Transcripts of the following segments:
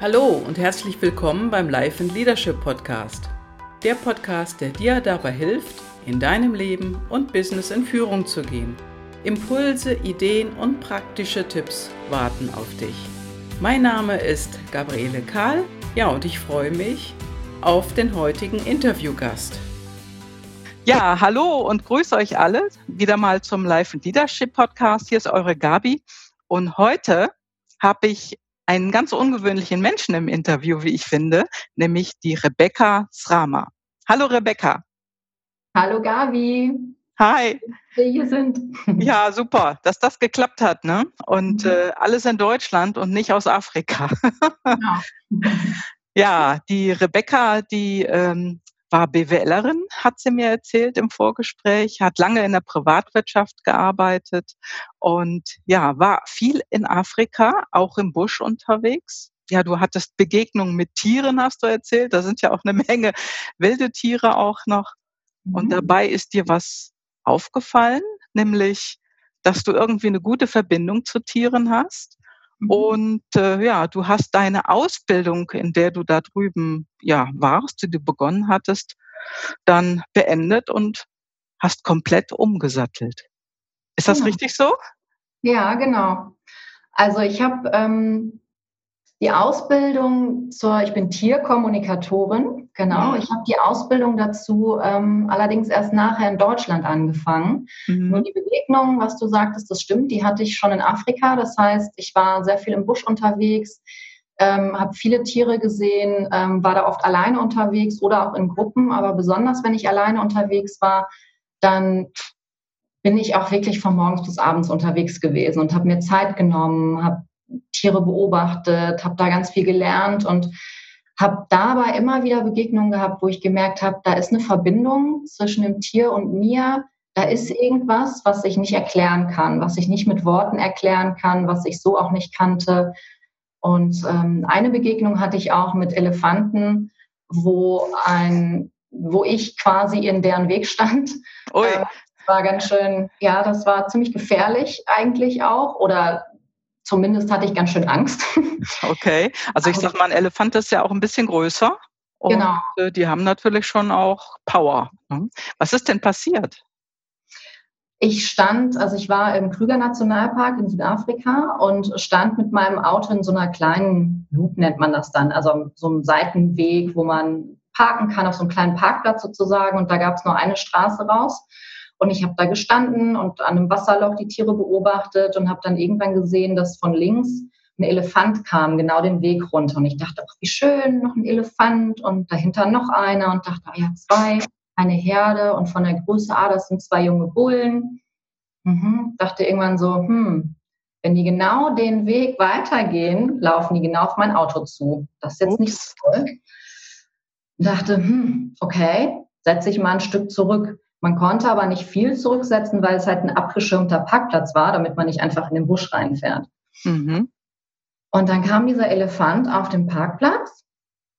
Hallo und herzlich willkommen beim Life and Leadership Podcast. Der Podcast, der dir dabei hilft, in deinem Leben und Business in Führung zu gehen. Impulse, Ideen und praktische Tipps warten auf dich. Mein Name ist Gabriele Kahl. Ja, und ich freue mich auf den heutigen Interviewgast. Ja, hallo und grüße euch alle wieder mal zum Life and Leadership Podcast. Hier ist eure Gabi und heute habe ich einen ganz ungewöhnlichen Menschen im Interview, wie ich finde, nämlich die Rebecca Srama. Hallo Rebecca. Hallo Gabi. Hi. Wir hier sind. Ja, super, dass das geklappt hat, ne? Und mhm. äh, alles in Deutschland und nicht aus Afrika. Ja, ja die Rebecca, die ähm, war BWLerin, hat sie mir erzählt im Vorgespräch, hat lange in der Privatwirtschaft gearbeitet und ja, war viel in Afrika, auch im Busch unterwegs. Ja, du hattest Begegnungen mit Tieren, hast du erzählt. Da sind ja auch eine Menge wilde Tiere auch noch. Und mhm. dabei ist dir was aufgefallen, nämlich, dass du irgendwie eine gute Verbindung zu Tieren hast. Mhm. Und äh, ja, du hast deine Ausbildung, in der du da drüben ja warst, die du begonnen hattest, dann beendet und hast komplett umgesattelt. Ist das ja. richtig so? Ja, genau. Also ich habe ähm, die Ausbildung zur, ich bin Tierkommunikatorin, genau. Mhm. Ich habe die Ausbildung dazu ähm, allerdings erst nachher in Deutschland angefangen. Mhm. Nur die Begegnung, was du sagtest, das stimmt, die hatte ich schon in Afrika. Das heißt, ich war sehr viel im Busch unterwegs, ähm, habe viele Tiere gesehen, ähm, war da oft alleine unterwegs oder auch in Gruppen. Aber besonders, wenn ich alleine unterwegs war, dann bin ich auch wirklich von morgens bis abends unterwegs gewesen und habe mir Zeit genommen, habe Tiere beobachtet, habe da ganz viel gelernt und habe dabei immer wieder Begegnungen gehabt, wo ich gemerkt habe, da ist eine Verbindung zwischen dem Tier und mir. Da ist irgendwas, was ich nicht erklären kann, was ich nicht mit Worten erklären kann, was ich so auch nicht kannte. Und ähm, eine Begegnung hatte ich auch mit Elefanten, wo ein, wo ich quasi in deren Weg stand. Ui. Äh, war ganz schön, ja, das war ziemlich gefährlich eigentlich auch oder Zumindest hatte ich ganz schön Angst. Okay, also ich sag mal, ein Elefant ist ja auch ein bisschen größer. Und genau. Äh, die haben natürlich schon auch Power. Ne? Was ist denn passiert? Ich stand, also ich war im Krüger Nationalpark in Südafrika und stand mit meinem Auto in so einer kleinen Loop, nennt man das dann, also so einem Seitenweg, wo man parken kann, auf so einem kleinen Parkplatz sozusagen. Und da gab es nur eine Straße raus. Und ich habe da gestanden und an einem Wasserloch die Tiere beobachtet und habe dann irgendwann gesehen, dass von links ein Elefant kam, genau den Weg runter. Und ich dachte, ach, wie schön, noch ein Elefant und dahinter noch einer und dachte, ah ja, zwei, eine Herde und von der Größe, ah, das sind zwei junge Bullen. Mhm. Dachte irgendwann so, hm, wenn die genau den Weg weitergehen, laufen die genau auf mein Auto zu. Das ist jetzt nicht so toll. Dachte, hm, okay, setze ich mal ein Stück zurück. Man konnte aber nicht viel zurücksetzen, weil es halt ein abgeschirmter Parkplatz war, damit man nicht einfach in den Busch reinfährt. Mhm. Und dann kam dieser Elefant auf den Parkplatz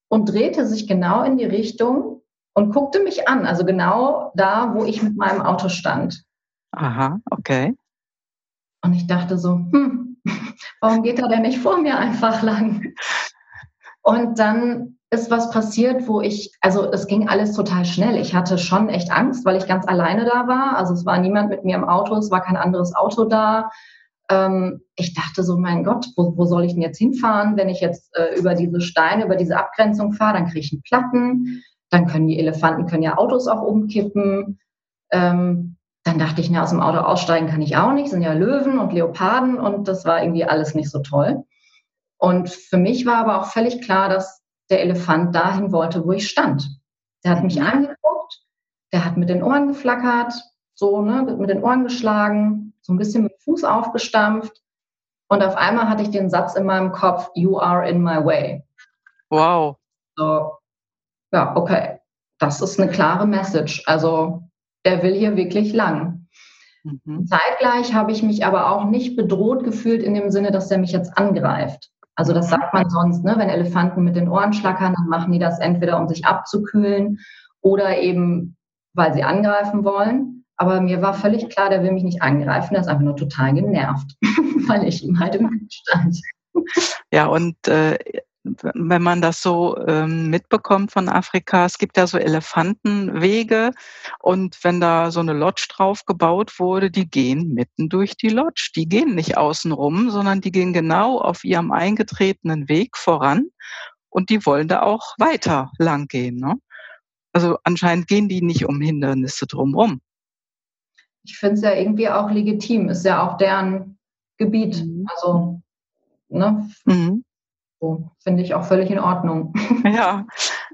und drehte sich genau in die Richtung und guckte mich an, also genau da, wo ich mit meinem Auto stand. Aha, okay. Und ich dachte so, hm, warum geht er denn nicht vor mir einfach lang? Und dann ist was passiert, wo ich, also es ging alles total schnell. Ich hatte schon echt Angst, weil ich ganz alleine da war. Also es war niemand mit mir im Auto, es war kein anderes Auto da. Ähm, ich dachte so, mein Gott, wo, wo, soll ich denn jetzt hinfahren? Wenn ich jetzt äh, über diese Steine, über diese Abgrenzung fahre, dann kriege ich einen Platten. Dann können die Elefanten, können ja Autos auch umkippen. Ähm, dann dachte ich, na, aus dem Auto aussteigen kann ich auch nicht, sind ja Löwen und Leoparden und das war irgendwie alles nicht so toll. Und für mich war aber auch völlig klar, dass der Elefant dahin wollte, wo ich stand. Der hat mich mhm. angeguckt, der hat mit den Ohren geflackert, so, ne, mit den Ohren geschlagen, so ein bisschen mit dem Fuß aufgestampft. Und auf einmal hatte ich den Satz in meinem Kopf, You are in my way. Wow. So, ja, okay. Das ist eine klare Message. Also, der will hier wirklich lang. Mhm. Zeitgleich habe ich mich aber auch nicht bedroht gefühlt in dem Sinne, dass der mich jetzt angreift. Also das sagt man sonst, ne? wenn Elefanten mit den Ohren schlackern, dann machen die das entweder, um sich abzukühlen oder eben, weil sie angreifen wollen. Aber mir war völlig klar, der will mich nicht angreifen, der ist einfach nur total genervt, weil ich ihm halt im Weg stand. Ja, und äh, wenn man das so ähm, mitbekommt von Afrika, es gibt ja so Elefantenwege und wenn da so eine Lodge drauf gebaut wurde, die gehen mitten durch die Lodge. Die gehen nicht außen rum, sondern die gehen genau auf ihrem eingetretenen Weg voran und die wollen da auch weiter lang gehen. Ne? Also anscheinend gehen die nicht um Hindernisse drumherum. Ich finde es ja irgendwie auch legitim, ist ja auch deren Gebiet. Mhm. Also, ne? Mhm. So, finde ich auch völlig in Ordnung. Ja.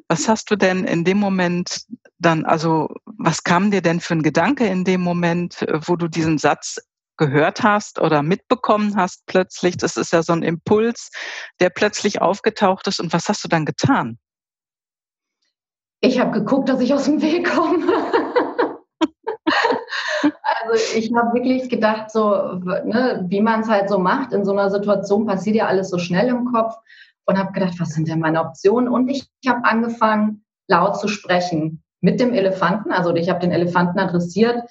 Was hast du denn in dem Moment dann, also was kam dir denn für ein Gedanke in dem Moment, wo du diesen Satz gehört hast oder mitbekommen hast plötzlich? Das ist ja so ein Impuls, der plötzlich aufgetaucht ist. Und was hast du dann getan? Ich habe geguckt, dass ich aus dem Weg komme. also ich habe wirklich gedacht, so, ne, wie man es halt so macht, in so einer Situation passiert ja alles so schnell im Kopf und habe gedacht, was sind denn meine Optionen? Und ich, ich habe angefangen, laut zu sprechen mit dem Elefanten. Also ich habe den Elefanten adressiert.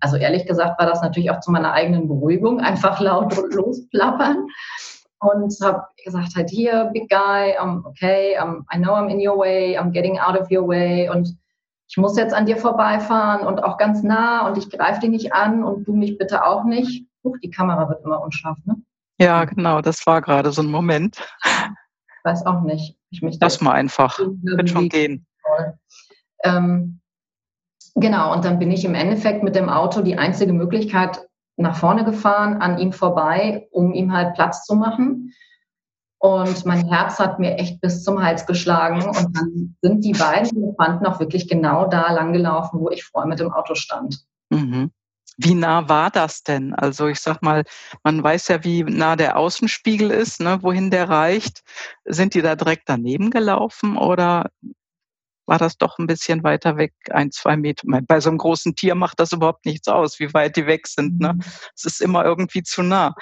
Also ehrlich gesagt war das natürlich auch zu meiner eigenen Beruhigung, einfach laut losplappern. Und habe gesagt halt hier, big guy, um, okay, um, I know I'm in your way, I'm getting out of your way. Und ich muss jetzt an dir vorbeifahren und auch ganz nah und ich greife dich nicht an und du mich bitte auch nicht. Huch, die Kamera wird immer unscharf, ne? Ja, genau, das war gerade so ein Moment. Ich weiß auch nicht. Ich mich Lass mal einfach, wird schon gehen. Ähm, genau, und dann bin ich im Endeffekt mit dem Auto die einzige Möglichkeit nach vorne gefahren, an ihm vorbei, um ihm halt Platz zu machen. Und mein Herz hat mir echt bis zum Hals geschlagen. Und dann sind die beiden Elefanten auch wirklich genau da langgelaufen, wo ich vorher mit dem Auto stand. Mhm. Wie nah war das denn? Also ich sag mal, man weiß ja, wie nah der Außenspiegel ist, ne, wohin der reicht. Sind die da direkt daneben gelaufen oder war das doch ein bisschen weiter weg, ein, zwei Meter? Bei so einem großen Tier macht das überhaupt nichts aus, wie weit die weg sind. Ne? Mhm. Es ist immer irgendwie zu nah.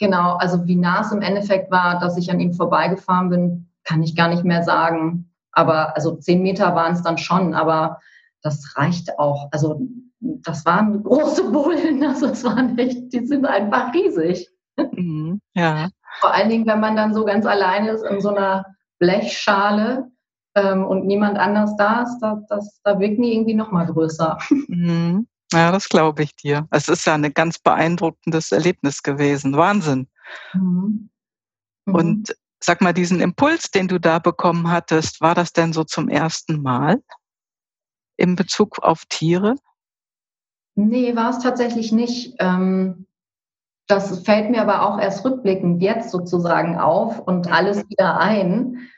Genau, also wie nah es im Endeffekt war, dass ich an ihm vorbeigefahren bin, kann ich gar nicht mehr sagen. Aber also zehn Meter waren es dann schon, aber das reicht auch. Also das waren große Bullen, also es waren echt, die sind einfach riesig. Mhm, ja. Vor allen Dingen, wenn man dann so ganz allein ist in so einer Blechschale ähm, und niemand anders da ist, da, das, da wirken die irgendwie noch mal größer. Mhm. Ja, das glaube ich dir. Es ist ja ein ganz beeindruckendes Erlebnis gewesen. Wahnsinn. Mhm. Mhm. Und sag mal, diesen Impuls, den du da bekommen hattest, war das denn so zum ersten Mal in Bezug auf Tiere? Nee, war es tatsächlich nicht. Ähm, das fällt mir aber auch erst rückblickend jetzt sozusagen auf und alles wieder ein.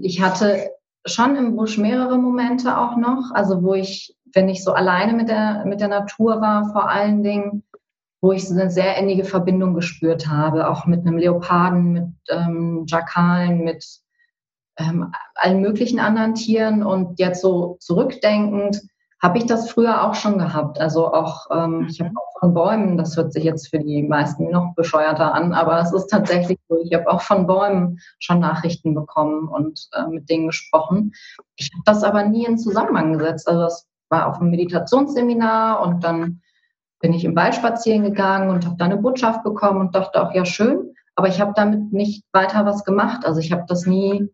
Ich hatte schon im Busch mehrere Momente auch noch, also wo ich wenn ich so alleine mit der, mit der Natur war, vor allen Dingen, wo ich so eine sehr innige Verbindung gespürt habe, auch mit einem Leoparden, mit ähm, Jakalen, mit ähm, allen möglichen anderen Tieren. Und jetzt so zurückdenkend habe ich das früher auch schon gehabt. Also auch, ähm, ich habe mhm. auch von Bäumen, das hört sich jetzt für die meisten noch bescheuerter an, aber es ist tatsächlich so, ich habe auch von Bäumen schon Nachrichten bekommen und äh, mit denen gesprochen. Ich habe das aber nie in Zusammenhang gesetzt. Also das war auf einem Meditationsseminar und dann bin ich im Wald spazieren gegangen und habe da eine Botschaft bekommen und dachte auch, ja, schön, aber ich habe damit nicht weiter was gemacht. Also ich habe das nie,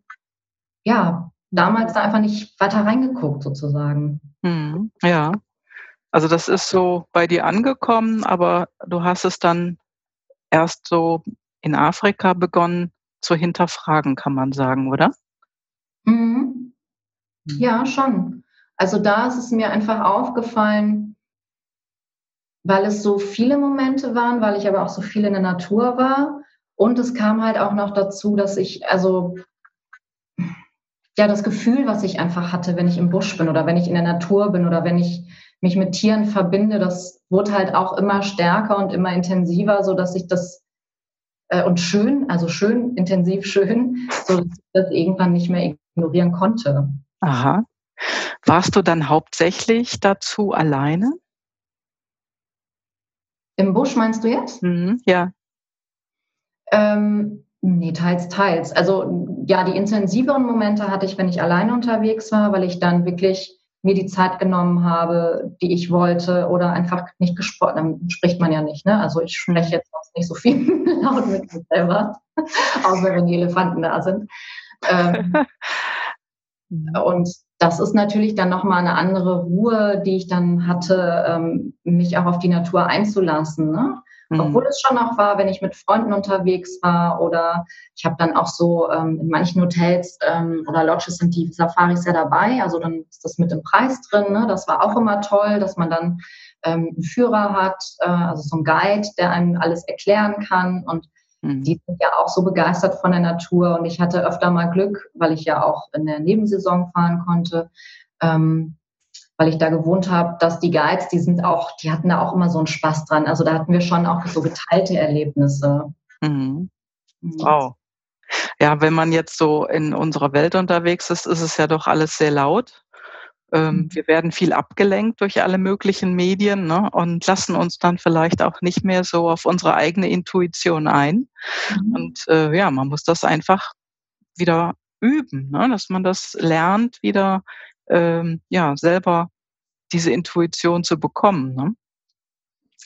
ja, damals da einfach nicht weiter reingeguckt sozusagen. Hm, ja, also das ist so bei dir angekommen, aber du hast es dann erst so in Afrika begonnen zu hinterfragen, kann man sagen, oder? Mhm. Ja, schon. Also da ist es mir einfach aufgefallen, weil es so viele Momente waren, weil ich aber auch so viel in der Natur war. Und es kam halt auch noch dazu, dass ich, also ja, das Gefühl, was ich einfach hatte, wenn ich im Busch bin oder wenn ich in der Natur bin oder wenn ich mich mit Tieren verbinde, das wurde halt auch immer stärker und immer intensiver, so dass ich das äh, und schön, also schön, intensiv schön, so dass ich das irgendwann nicht mehr ignorieren konnte. Aha. Warst du dann hauptsächlich dazu alleine? Im Busch meinst du jetzt? Mhm, ja. Ähm, nee, teils, teils. Also ja, die intensiveren Momente hatte ich, wenn ich alleine unterwegs war, weil ich dann wirklich mir die Zeit genommen habe, die ich wollte oder einfach nicht gesprochen, dann spricht man ja nicht, ne? Also ich spreche jetzt nicht so viel laut mit mir selber, außer wenn die Elefanten da sind. Ähm, und das ist natürlich dann nochmal eine andere Ruhe, die ich dann hatte, ähm, mich auch auf die Natur einzulassen. Ne? Mhm. Obwohl es schon auch war, wenn ich mit Freunden unterwegs war oder ich habe dann auch so ähm, in manchen Hotels ähm, oder Lodges sind die Safaris ja dabei, also dann ist das mit im Preis drin. Ne? Das war auch immer toll, dass man dann ähm, einen Führer hat, äh, also so einen Guide, der einem alles erklären kann und mhm. die sind ja auch so begeistert von der Natur und ich hatte öfter mal Glück, weil ich ja auch in der Nebensaison fahren konnte, ähm, weil ich da gewohnt habe, dass die Guides, die sind auch, die hatten da auch immer so einen Spaß dran. Also da hatten wir schon auch so geteilte Erlebnisse. Mhm. mhm. Wow. Ja, wenn man jetzt so in unserer Welt unterwegs ist, ist es ja doch alles sehr laut. Ähm, mhm. wir werden viel abgelenkt durch alle möglichen Medien ne, und lassen uns dann vielleicht auch nicht mehr so auf unsere eigene Intuition ein. Mhm. Und äh, ja, man muss das einfach wieder üben, ne, dass man das lernt, wieder ähm, ja, selber diese Intuition zu bekommen. Ne?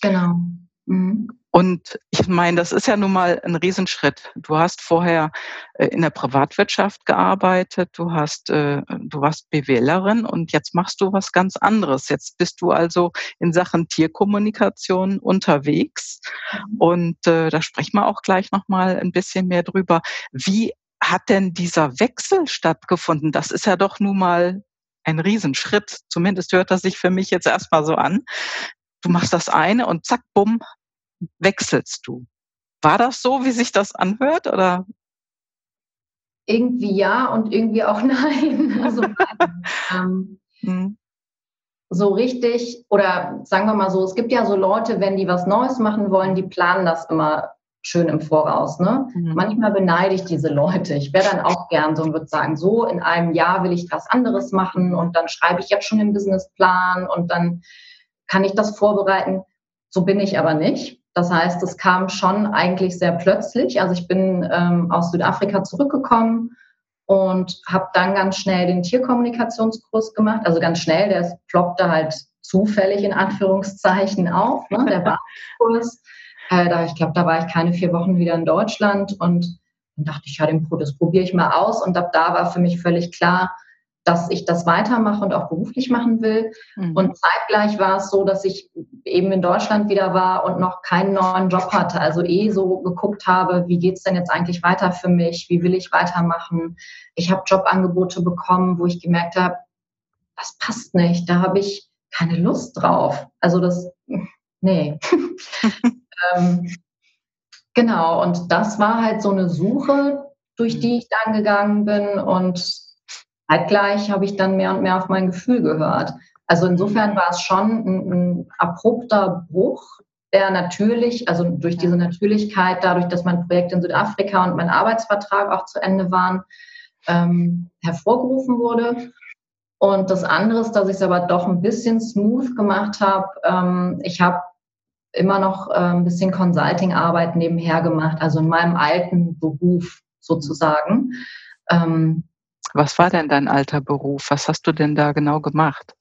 Genau. Mhm. Und ich meine, das ist ja nun mal ein Riesenschritt. Du hast vorher äh, in der Privatwirtschaft gearbeitet, du hast, äh, du warst BWLerin und jetzt machst du was ganz anderes. Jetzt bist du also in Sachen Tierkommunikation unterwegs. Mhm. Und äh, da sprechen wir auch gleich nochmal ein bisschen mehr drüber. Wie hat denn dieser Wechsel stattgefunden? Das ist ja doch nun mal ein Riesenschritt. Zumindest hört das sich für mich jetzt erstmal so an. Du machst das eine und zack, bumm, wechselst du. War das so, wie sich das anhört oder? Irgendwie ja und irgendwie auch nein. Also, ähm, hm. So richtig, oder sagen wir mal so, es gibt ja so Leute, wenn die was Neues machen wollen, die planen das immer schön im Voraus. Ne? Mhm. Manchmal beneide ich diese Leute. Ich wäre dann auch gern so und würde sagen, so in einem Jahr will ich was anderes machen und dann schreibe ich jetzt schon den Businessplan und dann kann ich das vorbereiten. So bin ich aber nicht. Das heißt, es kam schon eigentlich sehr plötzlich. Also ich bin ähm, aus Südafrika zurückgekommen und habe dann ganz schnell den Tierkommunikationskurs gemacht. Also ganz schnell, der ploppte halt zufällig in Anführungszeichen auf, ne, der Basiskurs. Äh, da, ich glaube, da war ich keine vier Wochen wieder in Deutschland und dann dachte ich, ja, den, das probiere ich mal aus. Und ab da war für mich völlig klar, dass ich das weitermache und auch beruflich machen will. Mhm. Und zeitgleich war es so, dass ich eben in Deutschland wieder war und noch keinen neuen Job hatte. Also eh so geguckt habe, wie geht's denn jetzt eigentlich weiter für mich? Wie will ich weitermachen? Ich habe Jobangebote bekommen, wo ich gemerkt habe, das passt nicht. Da habe ich keine Lust drauf. Also das, nee. ähm, genau, und das war halt so eine Suche, durch die ich dann gegangen bin und zeitgleich habe ich dann mehr und mehr auf mein Gefühl gehört. Also insofern war es schon ein, ein abrupter Bruch, der natürlich, also durch diese Natürlichkeit, dadurch, dass mein Projekt in Südafrika und mein Arbeitsvertrag auch zu Ende waren, ähm, hervorgerufen wurde. Und das andere ist, dass ich es aber doch ein bisschen smooth gemacht habe. Ähm, ich habe immer noch äh, ein bisschen Consulting-Arbeit nebenher gemacht, also in meinem alten Beruf sozusagen. Ähm, Was war denn dein alter Beruf? Was hast du denn da genau gemacht?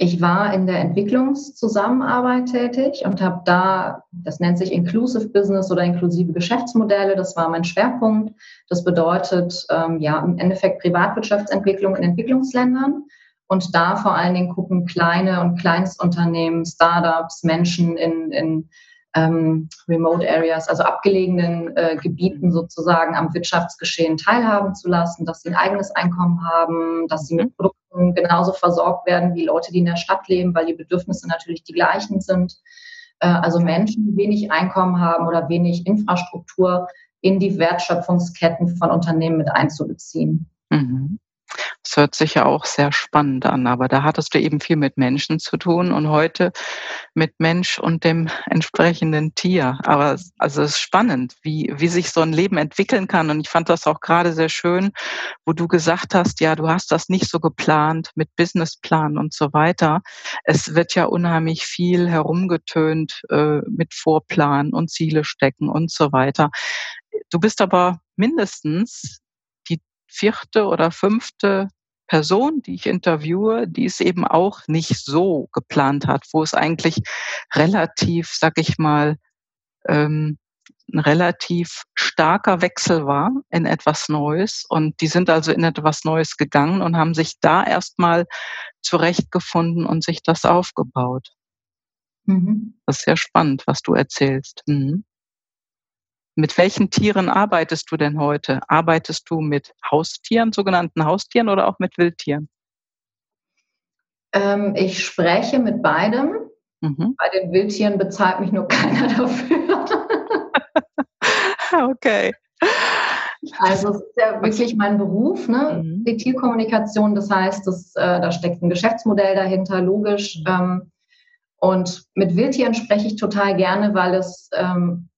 Ich war in der Entwicklungszusammenarbeit tätig und habe da, das nennt sich Inclusive Business oder inklusive Geschäftsmodelle, das war mein Schwerpunkt. Das bedeutet ähm, ja im Endeffekt Privatwirtschaftsentwicklung in Entwicklungsländern und da vor allen Dingen gucken kleine und Kleinstunternehmen, Startups, Menschen in, in ähm, Remote Areas, also abgelegenen äh, Gebieten sozusagen am Wirtschaftsgeschehen teilhaben zu lassen, dass sie ein eigenes Einkommen haben, dass sie mit mhm. Produkten genauso versorgt werden wie Leute, die in der Stadt leben, weil die Bedürfnisse natürlich die gleichen sind. Äh, also Menschen, die wenig Einkommen haben oder wenig Infrastruktur in die Wertschöpfungsketten von Unternehmen mit einzubeziehen. Mhm. Das hört sich ja auch sehr spannend an, aber da hattest du eben viel mit Menschen zu tun und heute mit Mensch und dem entsprechenden Tier. Aber also es ist spannend, wie, wie sich so ein Leben entwickeln kann. Und ich fand das auch gerade sehr schön, wo du gesagt hast, ja, du hast das nicht so geplant mit Businessplan und so weiter. Es wird ja unheimlich viel herumgetönt äh, mit Vorplan und Ziele stecken und so weiter. Du bist aber mindestens vierte oder fünfte Person, die ich interviewe, die es eben auch nicht so geplant hat, wo es eigentlich relativ, sag ich mal, ähm, ein relativ starker Wechsel war in etwas Neues. Und die sind also in etwas Neues gegangen und haben sich da erstmal zurechtgefunden und sich das aufgebaut. Mhm. Das ist sehr spannend, was du erzählst. Mhm. Mit welchen Tieren arbeitest du denn heute? Arbeitest du mit Haustieren, sogenannten Haustieren oder auch mit Wildtieren? Ähm, ich spreche mit beidem. Mhm. Bei den Wildtieren bezahlt mich nur keiner dafür. okay. Also es ist ja wirklich mein Beruf, ne? Mhm. die Tierkommunikation. Das heißt, das, äh, da steckt ein Geschäftsmodell dahinter, logisch. Ähm, und mit Wildtieren spreche ich total gerne, weil es ähm,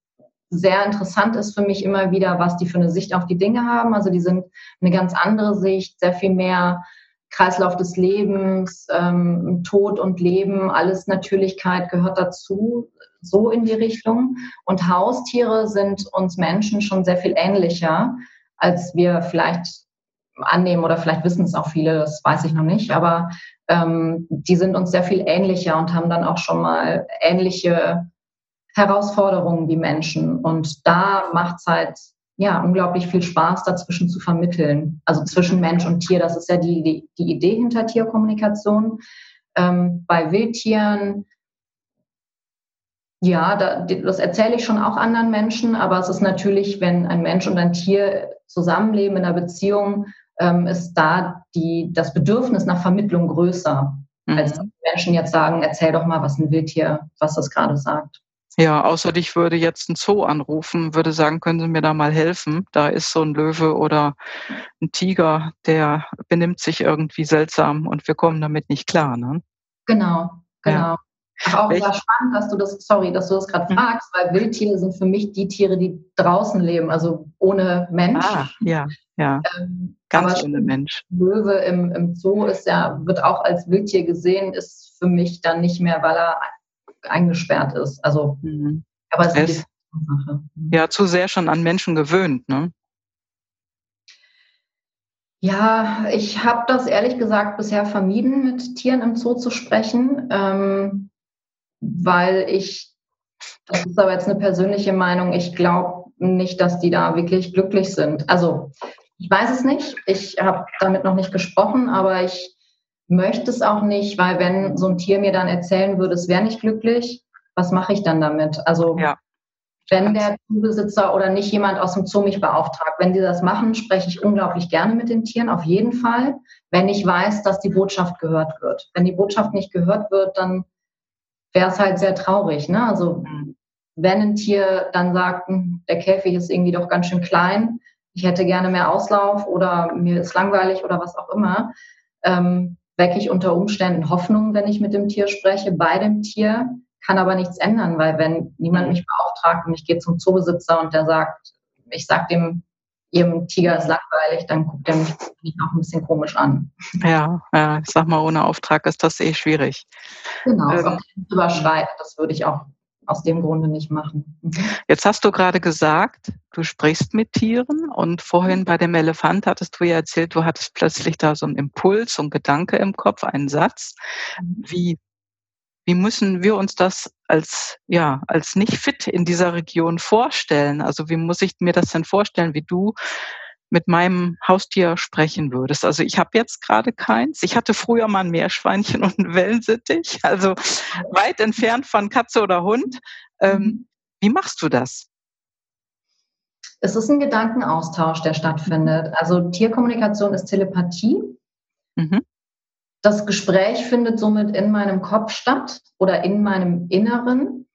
sehr interessant ist für mich immer wieder, was die für eine Sicht auf die Dinge haben. Also die sind eine ganz andere Sicht, sehr viel mehr Kreislauf des Lebens, ähm, Tod und Leben, alles Natürlichkeit gehört dazu, so in die Richtung. Und Haustiere sind uns Menschen schon sehr viel ähnlicher, als wir vielleicht annehmen oder vielleicht wissen es auch viele, das weiß ich noch nicht, aber ähm, die sind uns sehr viel ähnlicher und haben dann auch schon mal ähnliche Herausforderungen wie Menschen. Und da macht es halt ja unglaublich viel Spaß, dazwischen zu vermitteln. Also zwischen Mensch und Tier. Das ist ja die, die, die Idee hinter Tierkommunikation. Ähm, bei Wildtieren, ja, da, das erzähle ich schon auch anderen Menschen, aber es ist natürlich, wenn ein Mensch und ein Tier zusammenleben in einer Beziehung, ähm, ist da die, das Bedürfnis nach Vermittlung größer, mhm. als Menschen jetzt sagen, erzähl doch mal, was ein Wildtier, was das gerade sagt. Ja, außer ich würde jetzt ein Zoo anrufen, würde sagen, können Sie mir da mal helfen? Da ist so ein Löwe oder ein Tiger, der benimmt sich irgendwie seltsam und wir kommen damit nicht klar, ne? Genau, genau. Ja. auch sehr spannend, dass du das, sorry, dass du das gerade mhm. fragst, weil Wildtiere sind für mich die Tiere, die draußen leben, also ohne Mensch. Ah, ja, ja. Ähm, Ganz ohne Mensch. Löwe im, im Zoo ist ja, wird auch als Wildtier gesehen, ist für mich dann nicht mehr, weil er eingesperrt ist. Also, mhm. aber es ist eine Sache. Mhm. Ja, zu sehr schon an Menschen gewöhnt, ne? Ja, ich habe das ehrlich gesagt bisher vermieden, mit Tieren im Zoo zu sprechen, ähm, weil ich, das ist aber jetzt eine persönliche Meinung, ich glaube nicht, dass die da wirklich glücklich sind. Also ich weiß es nicht, ich habe damit noch nicht gesprochen, aber ich möchte es auch nicht, weil wenn so ein Tier mir dann erzählen würde, es wäre nicht glücklich, was mache ich dann damit? Also ja. wenn der Zoobesitzer oder nicht jemand aus dem Zoo mich beauftragt, wenn die das machen, spreche ich unglaublich gerne mit den Tieren, auf jeden Fall, wenn ich weiß, dass die Botschaft gehört wird. Wenn die Botschaft nicht gehört wird, dann wäre es halt sehr traurig. Ne? Also wenn ein Tier dann sagt, hm, der Käfig ist irgendwie doch ganz schön klein, ich hätte gerne mehr Auslauf oder mir ist langweilig oder was auch immer, ähm, wecke ich unter Umständen Hoffnung, wenn ich mit dem Tier spreche, bei dem Tier, kann aber nichts ändern, weil wenn niemand mhm. mich beauftragt und ich gehe zum Zoobesitzer und der sagt, ich sag dem, ihrem Tiger ist langweilig, dann guckt er mich auch ein bisschen komisch an. Ja, ja, ich sag mal, ohne Auftrag ist das eh schwierig. Genau, ähm, überschreiten, das würde ich auch aus dem Grunde nicht machen. Jetzt hast du gerade gesagt, du sprichst mit Tieren und vorhin bei dem Elefant hattest du ja erzählt, du hattest plötzlich da so einen Impuls, so einen Gedanke im Kopf, einen Satz. Mhm. Wie, wie müssen wir uns das als, ja, als nicht fit in dieser Region vorstellen? Also wie muss ich mir das denn vorstellen, wie du mit meinem Haustier sprechen würdest. Also ich habe jetzt gerade keins. Ich hatte früher mal ein Meerschweinchen und einen Wellensittich, also weit entfernt von Katze oder Hund. Ähm, mhm. wie machst du das? Es ist ein Gedankenaustausch, der stattfindet. Also Tierkommunikation ist Telepathie. Mhm. Das Gespräch findet somit in meinem Kopf statt oder in meinem Inneren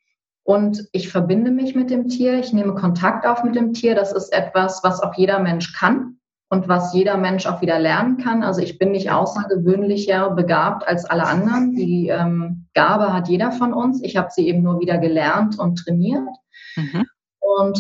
und ich verbinde mich mit dem Tier, ich nehme Kontakt auf mit dem Tier. Das ist etwas, was auch jeder Mensch kann und was jeder Mensch auch wieder lernen kann. Also ich bin nicht außergewöhnlicher begabt als alle anderen. Die ähm, Gabe hat jeder von uns. Ich habe sie eben nur wieder gelernt und trainiert. Mhm. Und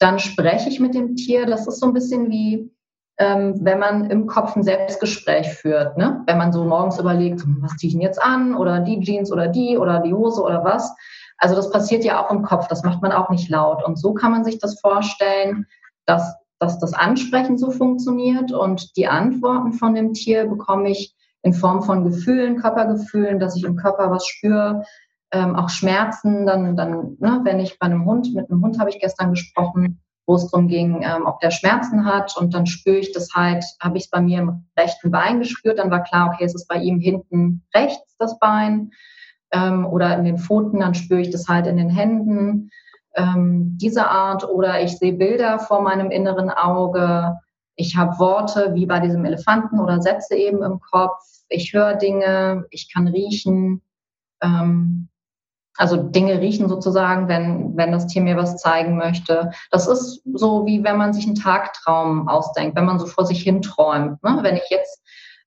dann spreche ich mit dem Tier. Das ist so ein bisschen wie, ähm, wenn man im Kopf ein Selbstgespräch führt. Ne? Wenn man so morgens überlegt, was ziehe ich denn jetzt an? Oder die Jeans oder die oder die Hose oder was also das passiert ja auch im Kopf, das macht man auch nicht laut. Und so kann man sich das vorstellen, dass dass das Ansprechen so funktioniert und die Antworten von dem Tier bekomme ich in Form von Gefühlen, Körpergefühlen, dass ich im Körper was spüre, ähm, auch Schmerzen. Dann, dann ne, wenn ich bei einem Hund, mit einem Hund habe ich gestern gesprochen, wo es darum ging, ähm, ob der Schmerzen hat und dann spüre ich das halt, habe ich es bei mir im rechten Bein gespürt, dann war klar, okay, es ist bei ihm hinten rechts das Bein ähm, oder in den Pfoten, dann spüre ich das halt in den Händen, ähm, diese Art oder ich sehe Bilder vor meinem inneren Auge, ich habe Worte wie bei diesem Elefanten oder Sätze eben im Kopf, ich höre Dinge, ich kann riechen, ähm, also Dinge riechen sozusagen, wenn, wenn das Tier mir was zeigen möchte. Das ist so, wie wenn man sich einen Tagtraum ausdenkt, wenn man so vor sich hin träumt. Ne? Wenn ich jetzt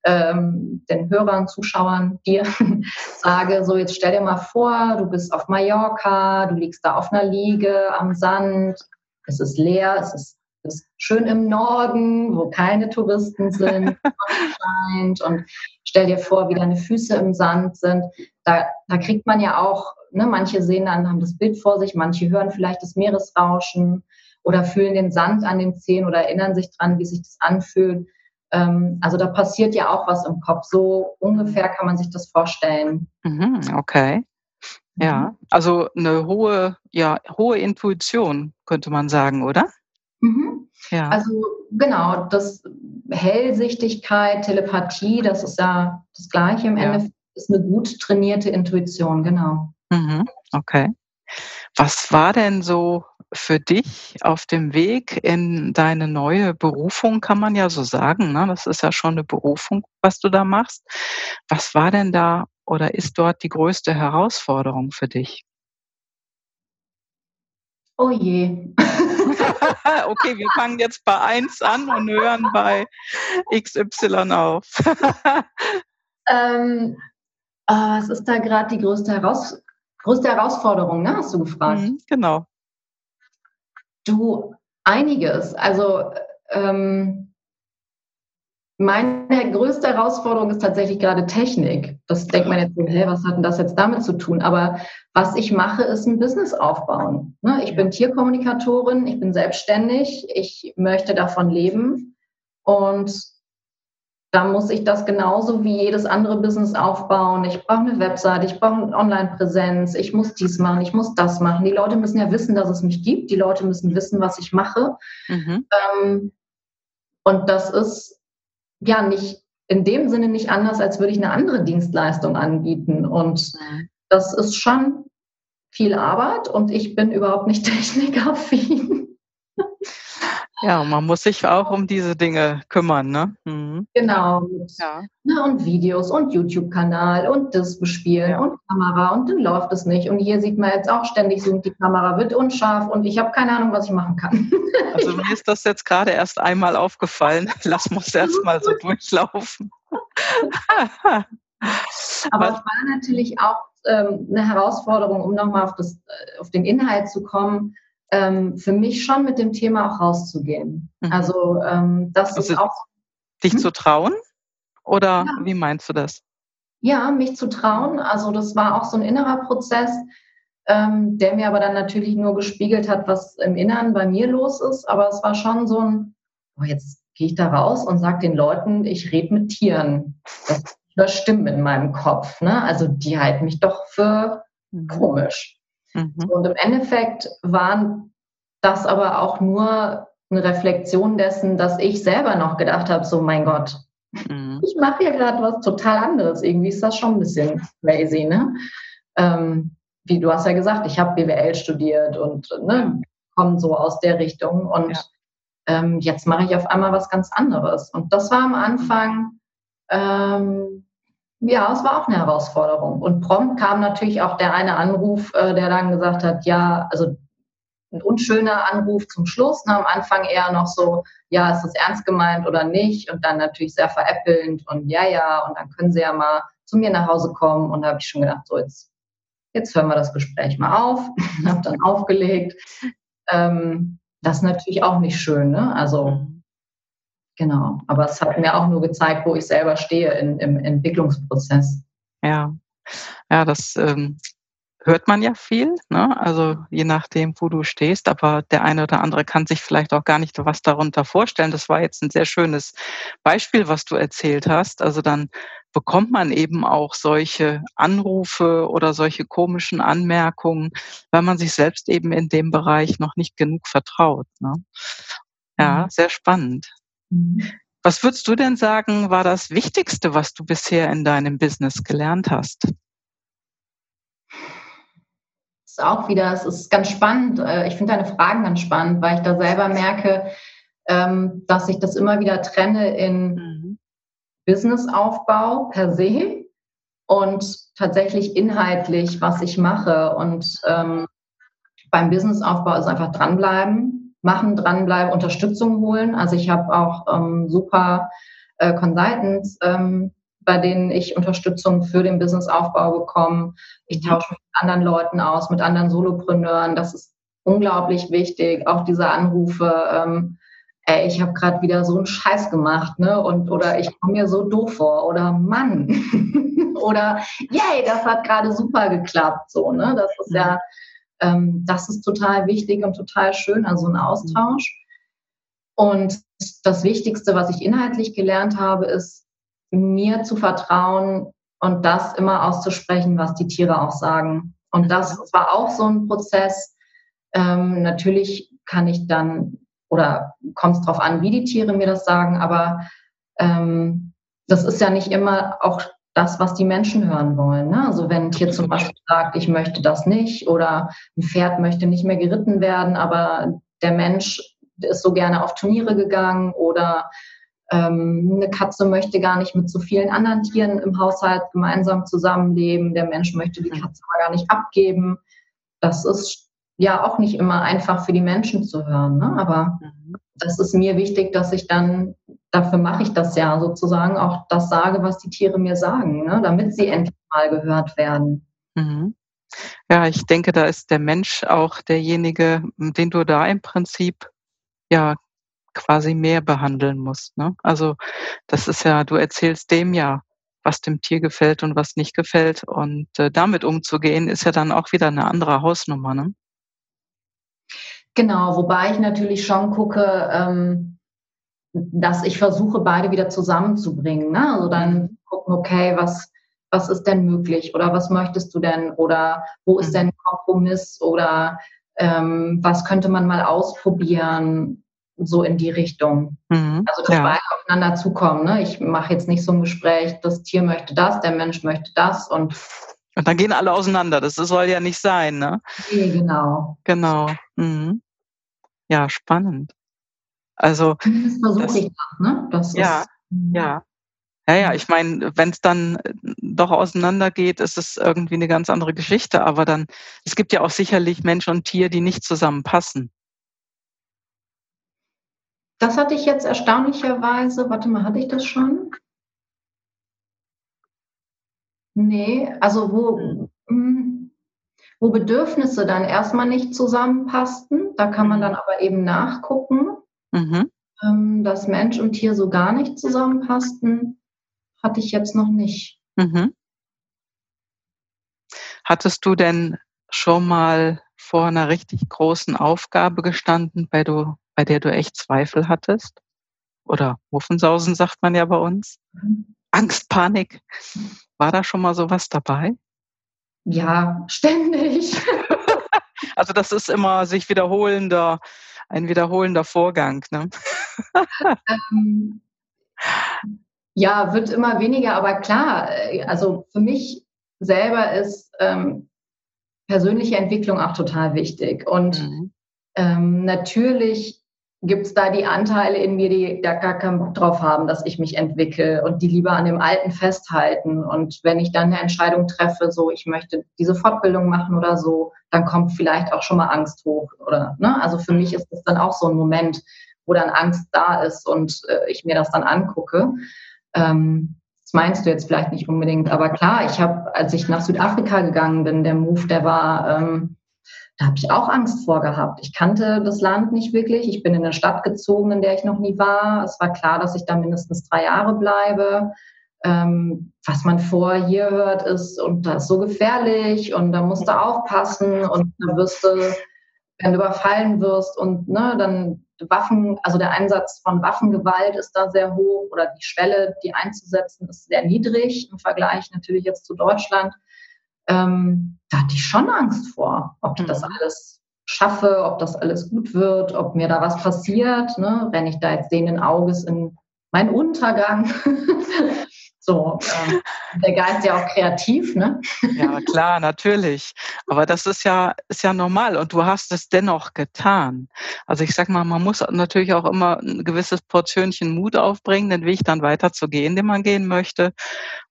ähm, den Hörern, Zuschauern dir sage, so jetzt stell dir mal vor, du bist auf Mallorca, du liegst da auf einer Liege am Sand, es ist leer, es ist, ist schön im Norden, wo keine Touristen sind, scheint und stell dir vor, wie deine Füße im Sand sind. Da, da kriegt man ja auch, ne, manche sehen dann, haben das Bild vor sich, manche hören vielleicht das Meeresrauschen oder fühlen den Sand an den Zehen oder erinnern sich dran, wie sich das anfühlt. Ähm, also da passiert ja auch was im Kopf. So ungefähr kann man sich das vorstellen. Mhm, okay. Ja, mhm. also eine hohe, ja, hohe Intuition, könnte man sagen, oder? Mhm. Ja. Also genau, das Hellsichtigkeit, Telepathie, das ist ja das Gleiche im ja. Endeffekt, ist eine gut trainierte Intuition, genau. Mhm. Okay. Was war denn so für dich auf dem Weg in deine neue Berufung, kann man ja so sagen. Ne? Das ist ja schon eine Berufung, was du da machst. Was war denn da oder ist dort die größte Herausforderung für dich? Oh je. okay, wir fangen jetzt bei 1 an und hören bei XY auf. ähm, äh, was ist da gerade die größte, Heraus größte Herausforderung, ne? hast du gefragt? Mhm, genau. Du, einiges. Also ähm, meine größte Herausforderung ist tatsächlich gerade Technik. Das denkt man jetzt so, hä, was hat denn das jetzt damit zu tun? Aber was ich mache, ist ein Business aufbauen. Ne? Ich bin Tierkommunikatorin, ich bin selbstständig, ich möchte davon leben. Und da muss ich das genauso wie jedes andere Business aufbauen. Ich brauche eine Website, ich brauche eine Online-Präsenz, ich muss dies machen, ich muss das machen. Die Leute müssen ja wissen, dass es mich gibt. Die Leute müssen wissen, was ich mache. Mhm. Ähm, und das ist ja nicht in dem Sinne nicht anders, als würde ich eine andere Dienstleistung anbieten. Und mhm. das ist schon viel Arbeit und ich bin überhaupt nicht technikaffin. Ja, man muss sich auch um diese Dinge kümmern, ne? Mhm. Genau. Ja. Ne, und Videos und YouTube-Kanal und das bespielen ja. und Kamera und dann läuft es nicht. Und hier sieht man jetzt auch ständig so, die Kamera wird unscharf und ich habe keine Ahnung, was ich machen kann. Also mir ist das jetzt gerade erst einmal aufgefallen. Lass uns erst mal so durchlaufen. Aber es war natürlich auch ähm, eine Herausforderung, um nochmal auf, äh, auf den Inhalt zu kommen ähm, für mich schon mit dem Thema auch rauszugehen. Mhm. Also ähm, das also ist auch. Dich hm? zu trauen? Oder ja. wie meinst du das? Ja, mich zu trauen. Also das war auch so ein innerer Prozess, ähm, der mir aber dann natürlich nur gespiegelt hat, was im Inneren bei mir los ist. Aber es war schon so ein, oh, jetzt gehe ich da raus und sage den Leuten, ich rede mit Tieren. Das Stimmen in meinem Kopf. Ne? Also die halten mich doch für mhm. komisch. Mhm. Und im Endeffekt waren das aber auch nur eine Reflexion dessen, dass ich selber noch gedacht habe, so mein Gott, mhm. ich mache hier gerade was total anderes. Irgendwie ist das schon ein bisschen crazy, ne? Ähm, wie du hast ja gesagt, ich habe BWL studiert und ne, komme so aus der Richtung und ja. ähm, jetzt mache ich auf einmal was ganz anderes. Und das war am Anfang ähm, ja, es war auch eine Herausforderung. Und prompt kam natürlich auch der eine Anruf, äh, der dann gesagt hat, ja, also ein unschöner Anruf zum Schluss. Ne? Am Anfang eher noch so, ja, ist das ernst gemeint oder nicht? Und dann natürlich sehr veräppelnd und ja, ja, und dann können Sie ja mal zu mir nach Hause kommen. Und da habe ich schon gedacht, so jetzt, jetzt hören wir das Gespräch mal auf. habe dann aufgelegt. Ähm, das ist natürlich auch nicht schön. Ne? Also mhm. Genau, aber es hat mir auch nur gezeigt, wo ich selber stehe in, im Entwicklungsprozess. Ja, ja, das ähm, hört man ja viel, ne? also je nachdem, wo du stehst, aber der eine oder andere kann sich vielleicht auch gar nicht was darunter vorstellen. Das war jetzt ein sehr schönes Beispiel, was du erzählt hast. Also dann bekommt man eben auch solche Anrufe oder solche komischen Anmerkungen, weil man sich selbst eben in dem Bereich noch nicht genug vertraut. Ne? Ja, mhm. sehr spannend. Was würdest du denn sagen, war das Wichtigste, was du bisher in deinem Business gelernt hast? ist auch wieder, es ist ganz spannend. Äh, ich finde deine Fragen ganz spannend, weil ich da selber merke, ähm, dass ich das immer wieder trenne in mhm. Businessaufbau per se und tatsächlich inhaltlich, was ich mache. Und ähm, beim Businessaufbau ist einfach dranbleiben, machen, dranbleiben, Unterstützung holen. Also ich habe auch ähm, super äh, Consultants, ähm, bei denen ich Unterstützung für den Businessaufbau bekomme. Ich mhm. tausche mich mit anderen Leuten aus, mit anderen Solopreneuren. Das ist unglaublich wichtig. Auch diese Anrufe, ähm, ey, ich habe gerade wieder so einen Scheiß gemacht, ne? Und oder ich komme mir so doof vor oder Mann. oder yay, das hat gerade super geklappt. So, ne? Das ist ja, ähm, das ist total wichtig und total schön, also ein Austausch. Und das Wichtigste, was ich inhaltlich gelernt habe, ist, mir zu vertrauen und das immer auszusprechen, was die Tiere auch sagen. Und das war auch so ein Prozess. Ähm, natürlich kann ich dann oder kommt es darauf an, wie die Tiere mir das sagen, aber ähm, das ist ja nicht immer auch das, was die Menschen hören wollen. Ne? Also wenn ein Tier zum Beispiel sagt, ich möchte das nicht oder ein Pferd möchte nicht mehr geritten werden, aber der Mensch ist so gerne auf Turniere gegangen oder ähm, eine Katze möchte gar nicht mit so vielen anderen Tieren im Haushalt gemeinsam zusammenleben. Der Mensch möchte die Katze aber gar nicht abgeben. Das ist ja auch nicht immer einfach für die Menschen zu hören. Ne? Aber mhm. das ist mir wichtig, dass ich dann, dafür mache ich das ja sozusagen, auch das sage, was die Tiere mir sagen, ne? damit sie endlich mal gehört werden. Mhm. Ja, ich denke, da ist der Mensch auch derjenige, den du da im Prinzip ja quasi mehr behandeln musst. Ne? Also das ist ja, du erzählst dem ja, was dem Tier gefällt und was nicht gefällt. Und äh, damit umzugehen, ist ja dann auch wieder eine andere Hausnummer. Ne? Genau, wobei ich natürlich schon gucke, ähm, dass ich versuche, beide wieder zusammenzubringen. Ne? Also dann mhm. gucken, okay, was, was ist denn möglich oder was möchtest du denn oder wo ist mhm. denn Kompromiss oder ähm, was könnte man mal ausprobieren so in die Richtung. Mhm, also dass ja. beide aufeinander zukommen. Ne? Ich mache jetzt nicht so ein Gespräch, das Tier möchte das, der Mensch möchte das und und dann gehen alle auseinander. Das soll ja nicht sein, ne? Nee, genau. Genau. Mhm. Ja, spannend. Also. Das versuche ich das, ne? Das ja, ist, mhm. ja. Ja, ja, ich meine, wenn es dann doch auseinandergeht, ist es irgendwie eine ganz andere Geschichte. Aber dann, es gibt ja auch sicherlich Mensch und Tier, die nicht zusammenpassen. Das hatte ich jetzt erstaunlicherweise, warte mal, hatte ich das schon? Nee, also wo, hm, wo Bedürfnisse dann erstmal nicht zusammenpassten, da kann man dann aber eben nachgucken, mhm. Ähm, dass Mensch und Tier so gar nicht zusammenpassten, hatte ich jetzt noch nicht. Mhm. Hattest du denn schon mal vor einer richtig großen Aufgabe gestanden, bei du bei der du echt Zweifel hattest? Oder Muffensausen sagt man ja bei uns. Mhm. Angst, Panik. War da schon mal sowas dabei? Ja, ständig. also das ist immer sich wiederholender, ein wiederholender Vorgang. Ne? ähm, ja, wird immer weniger, aber klar, äh, also für mich selber ist ähm, persönliche Entwicklung auch total wichtig. Und mhm. ähm, natürlich gibt es da die Anteile in mir, die da gar keinen Bock drauf haben, dass ich mich entwickle und die lieber an dem Alten festhalten. Und wenn ich dann eine Entscheidung treffe, so ich möchte diese Fortbildung machen oder so, dann kommt vielleicht auch schon mal Angst hoch. Oder ne? Also für mich ist das dann auch so ein Moment, wo dann Angst da ist und äh, ich mir das dann angucke. Ähm, das meinst du jetzt vielleicht nicht unbedingt, aber klar, ich habe, als ich nach Südafrika gegangen bin, der Move, der war ähm, da habe ich auch Angst vor gehabt. Ich kannte das Land nicht wirklich. Ich bin in eine Stadt gezogen, in der ich noch nie war. Es war klar, dass ich da mindestens drei Jahre bleibe. ähm, was man vor hier hört, ist, und das ist so gefährlich und da musst du aufpassen und da wirst du, wenn du überfallen wirst und ne, dann Waffen, also der Einsatz von Waffengewalt ist da sehr hoch oder die Schwelle, die einzusetzen, ist sehr niedrig im Vergleich natürlich jetzt zu Deutschland. Ähm, da hatte ich schon Angst vor, ob ich das mhm. alles schaffe, ob das alles gut wird, ob mir da was passiert. Ne? Renne ich da jetzt sehenden Auges in meinen Untergang? So, ähm, der Geist ja auch kreativ, ne? Ja, klar, natürlich. Aber das ist ja, ist ja normal und du hast es dennoch getan. Also ich sag mal, man muss natürlich auch immer ein gewisses Portionchen Mut aufbringen, den Weg dann weiterzugehen, den man gehen möchte.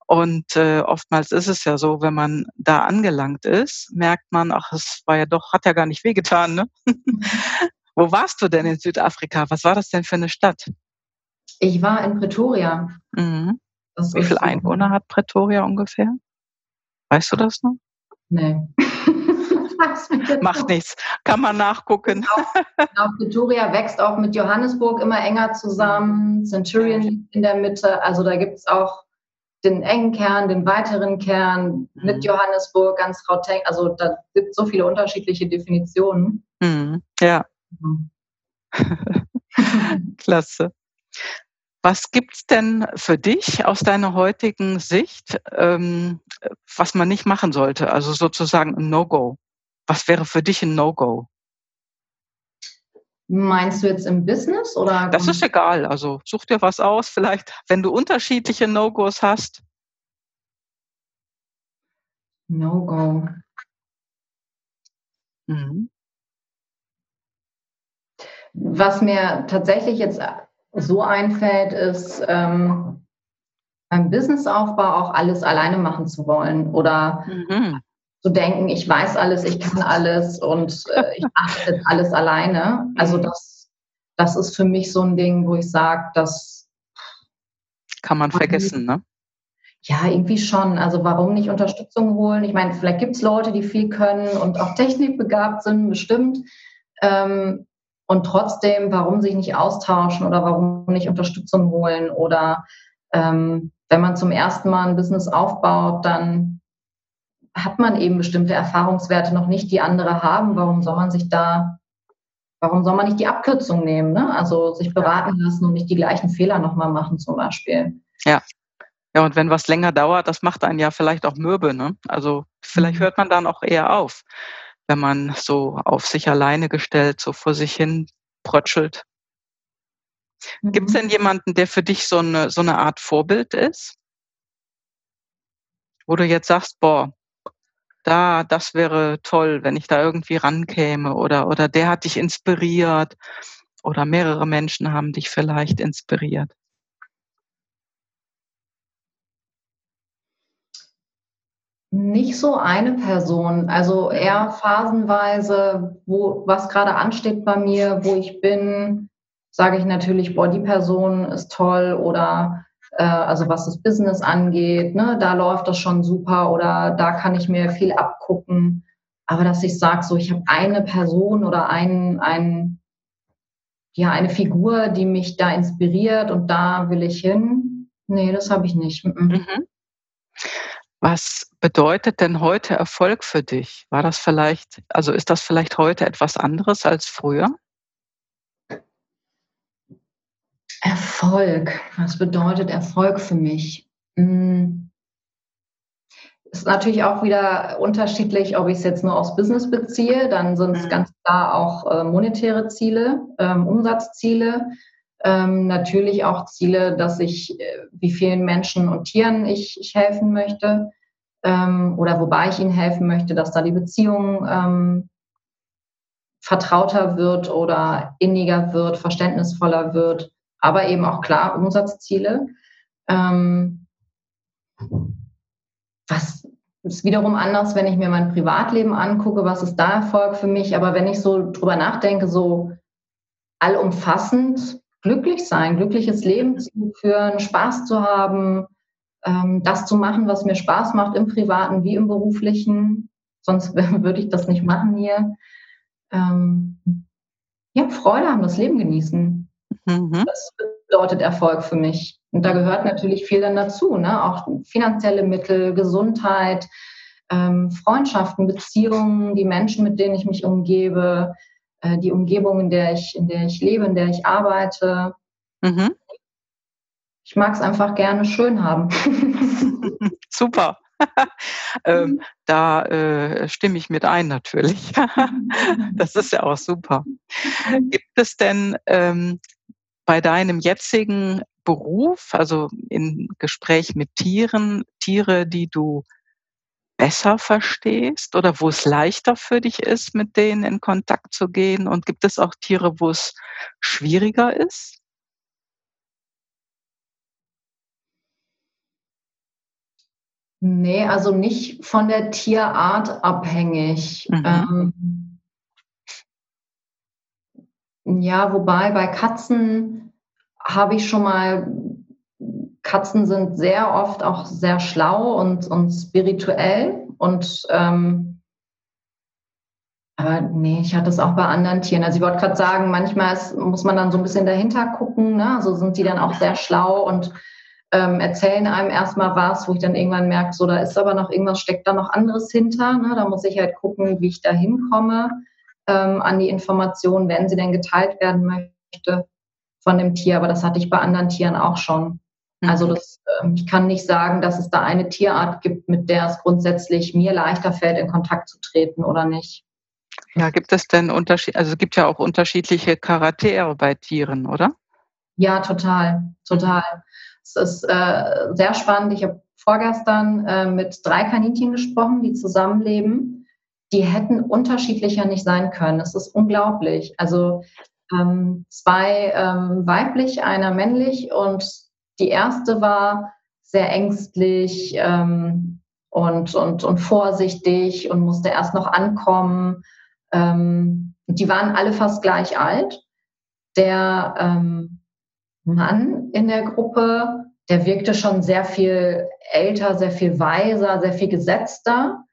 Und äh, oftmals ist es ja so, wenn man da angelangt ist, merkt man, ach, es war ja doch, hat ja gar nicht wehgetan, ne? Wo warst du denn in Südafrika? Was war das denn für eine Stadt? Ich war in Pretoria. Mhm. Wie viele Einwohner hat Pretoria ungefähr? Weißt du das noch? Nee. Macht nichts. Kann man nachgucken. Genau. genau. Pretoria wächst auch mit Johannesburg immer enger zusammen. Centurion in der Mitte. Also da gibt es auch den engen Kern, den weiteren Kern mit mhm. Johannesburg, ganz Gauteng. Also da gibt es so viele unterschiedliche Definitionen. Mhm. Ja. Mhm. Klasse. Was gibt's denn für dich aus deiner heutigen Sicht, ähm, was man nicht machen sollte? Also sozusagen ein No-Go. Was wäre für dich ein No-Go? Meinst du jetzt im Business oder? Das ist egal. Also such dir was aus. Vielleicht, wenn du unterschiedliche No-Gos hast. No-Go. Mhm. Was mir tatsächlich jetzt so einfällt, ist ähm, beim Businessaufbau auch alles alleine machen zu wollen oder mhm. zu denken, ich weiß alles, ich kann alles und äh, ich mache jetzt alles alleine. Also mhm. das, das ist für mich so ein Ding, wo ich sage, das kann man vergessen, ne? Ja, irgendwie schon. Also warum nicht Unterstützung holen? Ich meine, vielleicht gibt es Leute, die viel können und auch technikbegabt sind, bestimmt. Ähm, und trotzdem, warum sich nicht austauschen oder warum nicht Unterstützung holen oder ähm, wenn man zum ersten Mal ein Business aufbaut, dann hat man eben bestimmte Erfahrungswerte noch nicht, die andere haben. Warum soll man sich da, warum soll man nicht die Abkürzung nehmen? Ne? Also sich beraten lassen und nicht die gleichen Fehler nochmal machen zum Beispiel. Ja. Ja, und wenn was länger dauert, das macht einen ja vielleicht auch mürbe. Ne? Also vielleicht mhm. hört man dann auch eher auf wenn man so auf sich alleine gestellt, so vor sich hin brötschelt. Mhm. Gibt es denn jemanden, der für dich so eine, so eine Art Vorbild ist? Wo du jetzt sagst, boah, da, das wäre toll, wenn ich da irgendwie rankäme oder, oder der hat dich inspiriert oder mehrere Menschen haben dich vielleicht inspiriert. Nicht so eine Person, also eher phasenweise, wo was gerade ansteht bei mir, wo ich bin, sage ich natürlich, boah, die Person ist toll oder äh, also was das Business angeht, ne, da läuft das schon super oder da kann ich mir viel abgucken. Aber dass ich sage, so ich habe eine Person oder ein, ein, ja, eine Figur, die mich da inspiriert und da will ich hin. Nee, das habe ich nicht. Mhm. Was bedeutet denn heute Erfolg für dich? War das vielleicht, also ist das vielleicht heute etwas anderes als früher? Erfolg. Was bedeutet Erfolg für mich? Hm. Ist natürlich auch wieder unterschiedlich, ob ich es jetzt nur aufs Business beziehe. Dann sind es mhm. ganz klar auch äh, monetäre Ziele, ähm, Umsatzziele. Ähm, natürlich auch Ziele, dass ich, äh, wie vielen Menschen und Tieren ich, ich helfen möchte. Ähm, oder wobei ich ihnen helfen möchte, dass da die Beziehung ähm, vertrauter wird oder inniger wird, verständnisvoller wird, aber eben auch klar Umsatzziele. Ähm, was ist wiederum anders, wenn ich mir mein Privatleben angucke, was ist da Erfolg für mich, aber wenn ich so drüber nachdenke, so allumfassend glücklich sein, glückliches Leben zu führen, Spaß zu haben, ähm, das zu machen, was mir Spaß macht im privaten wie im beruflichen. Sonst würde ich das nicht machen hier. Ähm, ja, Freude haben, das Leben genießen. Mhm. Das bedeutet Erfolg für mich. Und da gehört natürlich viel dann dazu, ne? auch finanzielle Mittel, Gesundheit, ähm, Freundschaften, Beziehungen, die Menschen, mit denen ich mich umgebe, äh, die Umgebung, in der ich, in der ich lebe, in der ich arbeite. Mhm. Ich mag es einfach gerne schön haben. Super. ähm, da äh, stimme ich mit ein natürlich. das ist ja auch super. Gibt es denn ähm, bei deinem jetzigen Beruf, also im Gespräch mit Tieren, Tiere, die du besser verstehst oder wo es leichter für dich ist, mit denen in Kontakt zu gehen? Und gibt es auch Tiere, wo es schwieriger ist? Nee, also nicht von der Tierart abhängig. Mhm. Ähm, ja, wobei bei Katzen habe ich schon mal, Katzen sind sehr oft auch sehr schlau und, und spirituell und ähm, aber nee, ich hatte es auch bei anderen Tieren. Also ich wollte gerade sagen, manchmal ist, muss man dann so ein bisschen dahinter gucken. Ne? Also sind die dann auch sehr schlau und ähm, erzählen einem erstmal was, wo ich dann irgendwann merke, so da ist aber noch irgendwas, steckt da noch anderes hinter. Ne? Da muss ich halt gucken, wie ich da hinkomme ähm, an die Informationen, wenn sie denn geteilt werden möchte von dem Tier. Aber das hatte ich bei anderen Tieren auch schon. Mhm. Also das, ähm, ich kann nicht sagen, dass es da eine Tierart gibt, mit der es grundsätzlich mir leichter fällt, in Kontakt zu treten oder nicht. Ja, gibt es denn Unterschied, also es gibt ja auch unterschiedliche Charaktere bei Tieren, oder? Ja, total, total. Es ist äh, sehr spannend. Ich habe vorgestern äh, mit drei Kaninchen gesprochen, die zusammenleben. Die hätten unterschiedlicher nicht sein können. Es ist unglaublich. Also ähm, zwei ähm, weiblich, einer männlich und die erste war sehr ängstlich ähm, und, und, und vorsichtig und musste erst noch ankommen. Ähm, die waren alle fast gleich alt. Der ähm, Mann in der Gruppe, der wirkte schon sehr viel älter, sehr viel weiser, sehr viel gesetzter.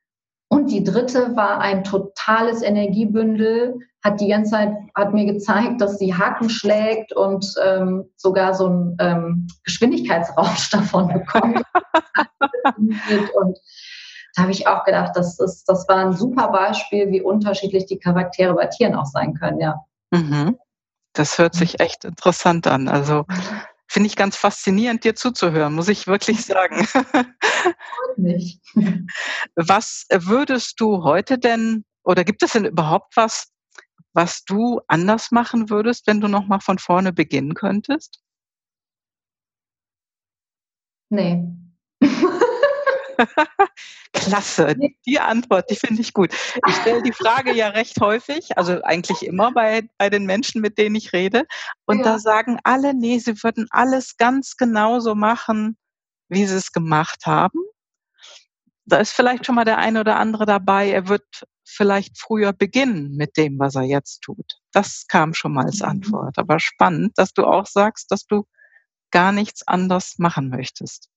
Und die dritte war ein totales Energiebündel, hat die ganze Zeit, hat mir gezeigt, dass sie Haken schlägt und ähm, sogar so einen ähm, Geschwindigkeitsrausch davon bekommt. und da habe ich auch gedacht, das, ist, das war ein super Beispiel, wie unterschiedlich die Charaktere bei Tieren auch sein können, ja. Mhm. Das hört sich echt interessant an. Also finde ich ganz faszinierend, dir zuzuhören, muss ich wirklich sagen. Was würdest du heute denn, oder gibt es denn überhaupt was, was du anders machen würdest, wenn du nochmal von vorne beginnen könntest? Nee. Klasse, die Antwort, die finde ich gut. Ich stelle die Frage ja recht häufig, also eigentlich immer bei, bei den Menschen, mit denen ich rede. Und ja. da sagen alle, nee, sie würden alles ganz genauso machen, wie sie es gemacht haben. Da ist vielleicht schon mal der eine oder andere dabei, er wird vielleicht früher beginnen mit dem, was er jetzt tut. Das kam schon mal als mhm. Antwort. Aber spannend, dass du auch sagst, dass du gar nichts anders machen möchtest.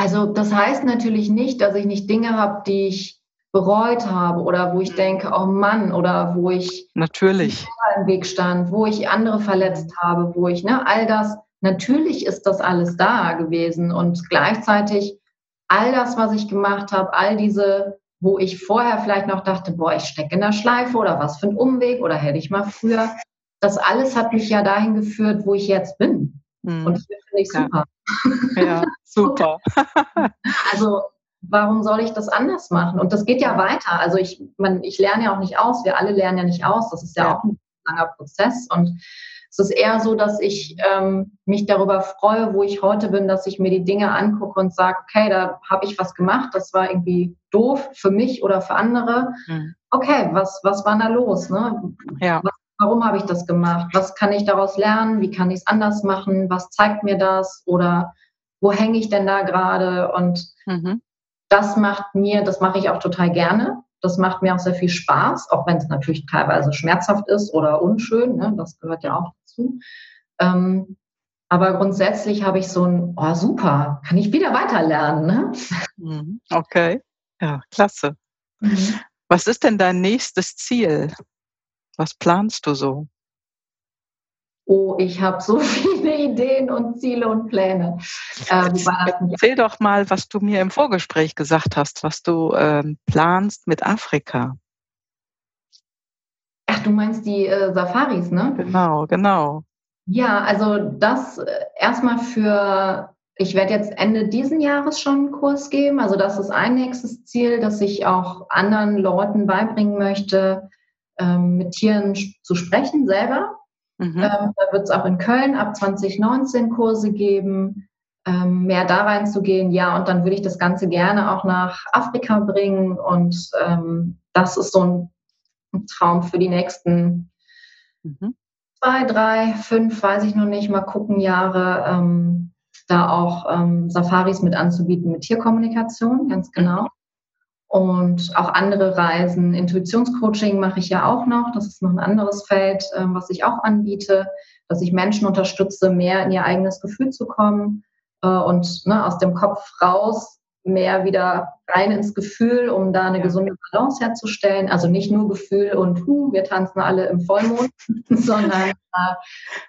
Also das heißt natürlich nicht, dass ich nicht Dinge habe, die ich bereut habe oder wo ich mhm. denke, oh Mann, oder wo ich natürlich im Weg stand, wo ich andere verletzt habe, wo ich, ne, all das, natürlich ist das alles da gewesen und gleichzeitig all das, was ich gemacht habe, all diese, wo ich vorher vielleicht noch dachte, boah, ich stecke in der Schleife oder was für ein Umweg oder hätte ich mal früher, das alles hat mich ja dahin geführt, wo ich jetzt bin. Mhm. Und das finde ich super. Ja, ja super. also warum soll ich das anders machen? Und das geht ja weiter. Also ich, man, ich lerne ja auch nicht aus. Wir alle lernen ja nicht aus. Das ist ja, ja. auch ein langer Prozess. Und es ist eher so, dass ich ähm, mich darüber freue, wo ich heute bin, dass ich mir die Dinge angucke und sage, okay, da habe ich was gemacht, das war irgendwie doof für mich oder für andere. Mhm. Okay, was, was war da los? Ne? Ja. Was Warum habe ich das gemacht? Was kann ich daraus lernen? Wie kann ich es anders machen? Was zeigt mir das? Oder wo hänge ich denn da gerade? Und mhm. das macht mir, das mache ich auch total gerne. Das macht mir auch sehr viel Spaß, auch wenn es natürlich teilweise schmerzhaft ist oder unschön. Ne? Das gehört ja auch dazu. Ähm, aber grundsätzlich habe ich so ein, oh super, kann ich wieder weiterlernen. Ne? Mhm. Okay, ja, klasse. Mhm. Was ist denn dein nächstes Ziel? Was planst du so? oh, ich habe so viele Ideen und Ziele und Pläne. Ähm, Erzähl doch mal, was du mir im Vorgespräch gesagt hast, was du ähm, planst mit Afrika. Ach, du meinst die äh, Safaris, ne? Genau, genau. Ja, also das äh, erstmal für, ich werde jetzt Ende diesen Jahres schon einen Kurs geben. Also das ist ein nächstes Ziel, dass ich auch anderen Leuten beibringen möchte, ähm, mit Tieren zu sprechen selber. Mhm. Ähm, da wird es auch in Köln ab 2019 Kurse geben, ähm, mehr da reinzugehen. Ja, und dann würde ich das Ganze gerne auch nach Afrika bringen. Und ähm, das ist so ein, ein, Traum für die nächsten mhm. zwei, drei, fünf, weiß ich noch nicht, mal gucken, Jahre. Ähm, da auch Safaris mit anzubieten mit Tierkommunikation, ganz genau und auch andere Reisen. Intuitionscoaching mache ich ja auch noch. Das ist noch ein anderes Feld, ähm, was ich auch anbiete, dass ich Menschen unterstütze, mehr in ihr eigenes Gefühl zu kommen äh, und ne, aus dem Kopf raus mehr wieder rein ins Gefühl, um da eine gesunde Balance herzustellen. Also nicht nur Gefühl und hu, wir tanzen alle im Vollmond, sondern äh,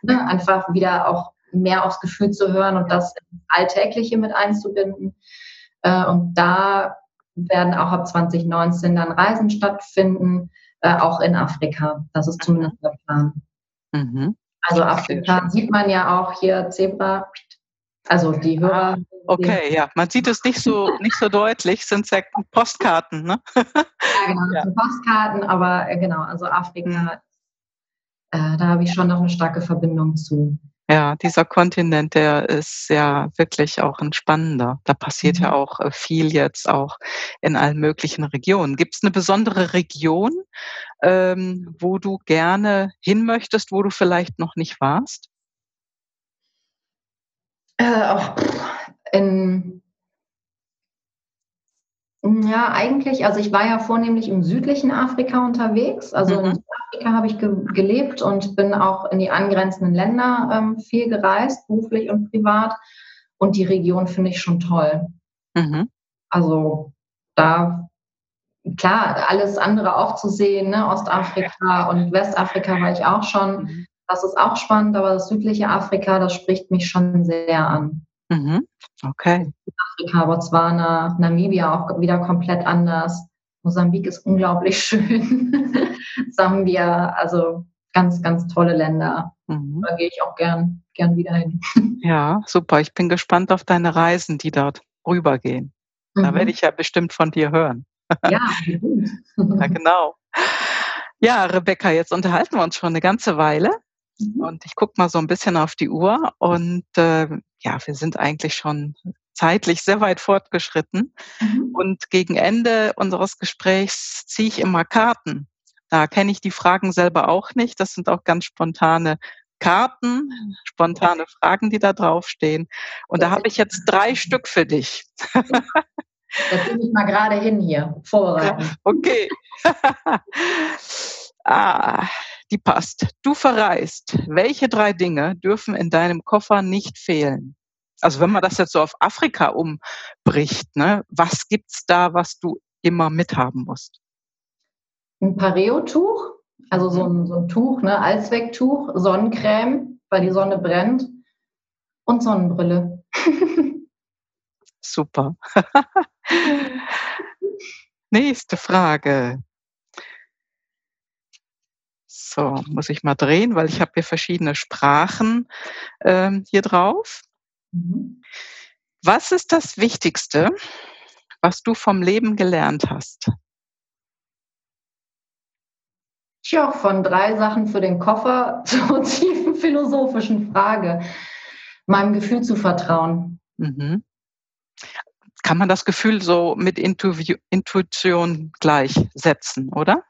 ne, einfach wieder auch mehr aufs Gefühl zu hören und das Alltägliche mit einzubinden. Äh, und da werden auch ab 2019 dann Reisen stattfinden, äh, auch in Afrika. Das ist zumindest der Plan. Mhm. Also Afrika sieht man ja auch hier Zebra. Also die Hörer. Ah, okay, ja, man sieht es nicht so nicht so deutlich, sind ja Postkarten, ne? ja, genau, ja. Postkarten, aber äh, genau, also Afrika, mhm. äh, da habe ich schon noch eine starke Verbindung zu. Ja, dieser Kontinent, der ist ja wirklich auch ein spannender. Da passiert mhm. ja auch äh, viel jetzt auch in allen möglichen Regionen. Gibt es eine besondere Region, ähm, wo du gerne hin möchtest, wo du vielleicht noch nicht warst? Äh, auch in ja, eigentlich, also ich war ja vornehmlich im südlichen Afrika unterwegs. Also mhm. in Südafrika habe ich ge gelebt und bin auch in die angrenzenden Länder ähm, viel gereist, beruflich und privat. Und die Region finde ich schon toll. Mhm. Also da, klar, alles andere auch zu sehen, ne? Ostafrika und Westafrika war ich auch schon. Mhm. Das ist auch spannend, aber das südliche Afrika, das spricht mich schon sehr an. Mhm. Okay. Afrika, Botswana, Namibia auch wieder komplett anders. Mosambik ist unglaublich schön. Sambia, also ganz, ganz tolle Länder. Mhm. Da gehe ich auch gern, gern wieder hin. Ja, super. Ich bin gespannt auf deine Reisen, die dort rübergehen. Mhm. Da werde ich ja bestimmt von dir hören. Ja, ja, genau. Ja, Rebecca, jetzt unterhalten wir uns schon eine ganze Weile. Mhm. Und ich gucke mal so ein bisschen auf die Uhr und äh, ja, wir sind eigentlich schon zeitlich sehr weit fortgeschritten. Mhm. Und gegen Ende unseres Gesprächs ziehe ich immer Karten. Da kenne ich die Fragen selber auch nicht. Das sind auch ganz spontane Karten, spontane Fragen, die da draufstehen. Und da habe ich jetzt drei Stück für dich. Das bin ich mal gerade hin hier, vorbereiten. Okay. ah, die passt. Du verreist. Welche drei Dinge dürfen in deinem Koffer nicht fehlen? Also wenn man das jetzt so auf Afrika umbricht, ne, was gibt's da, was du immer mithaben musst? Ein Pareo-Tuch, also so ein, so ein Tuch, ne, Allzwecktuch, Sonnencreme, weil die Sonne brennt und Sonnenbrille. Super. Nächste Frage. So, muss ich mal drehen, weil ich habe hier verschiedene Sprachen ähm, hier drauf. Mhm. Was ist das Wichtigste, was du vom Leben gelernt hast? Tja, von drei Sachen für den Koffer zur tiefen philosophischen Frage. Meinem Gefühl zu vertrauen. Mhm. Kann man das Gefühl so mit Intuition gleichsetzen, oder?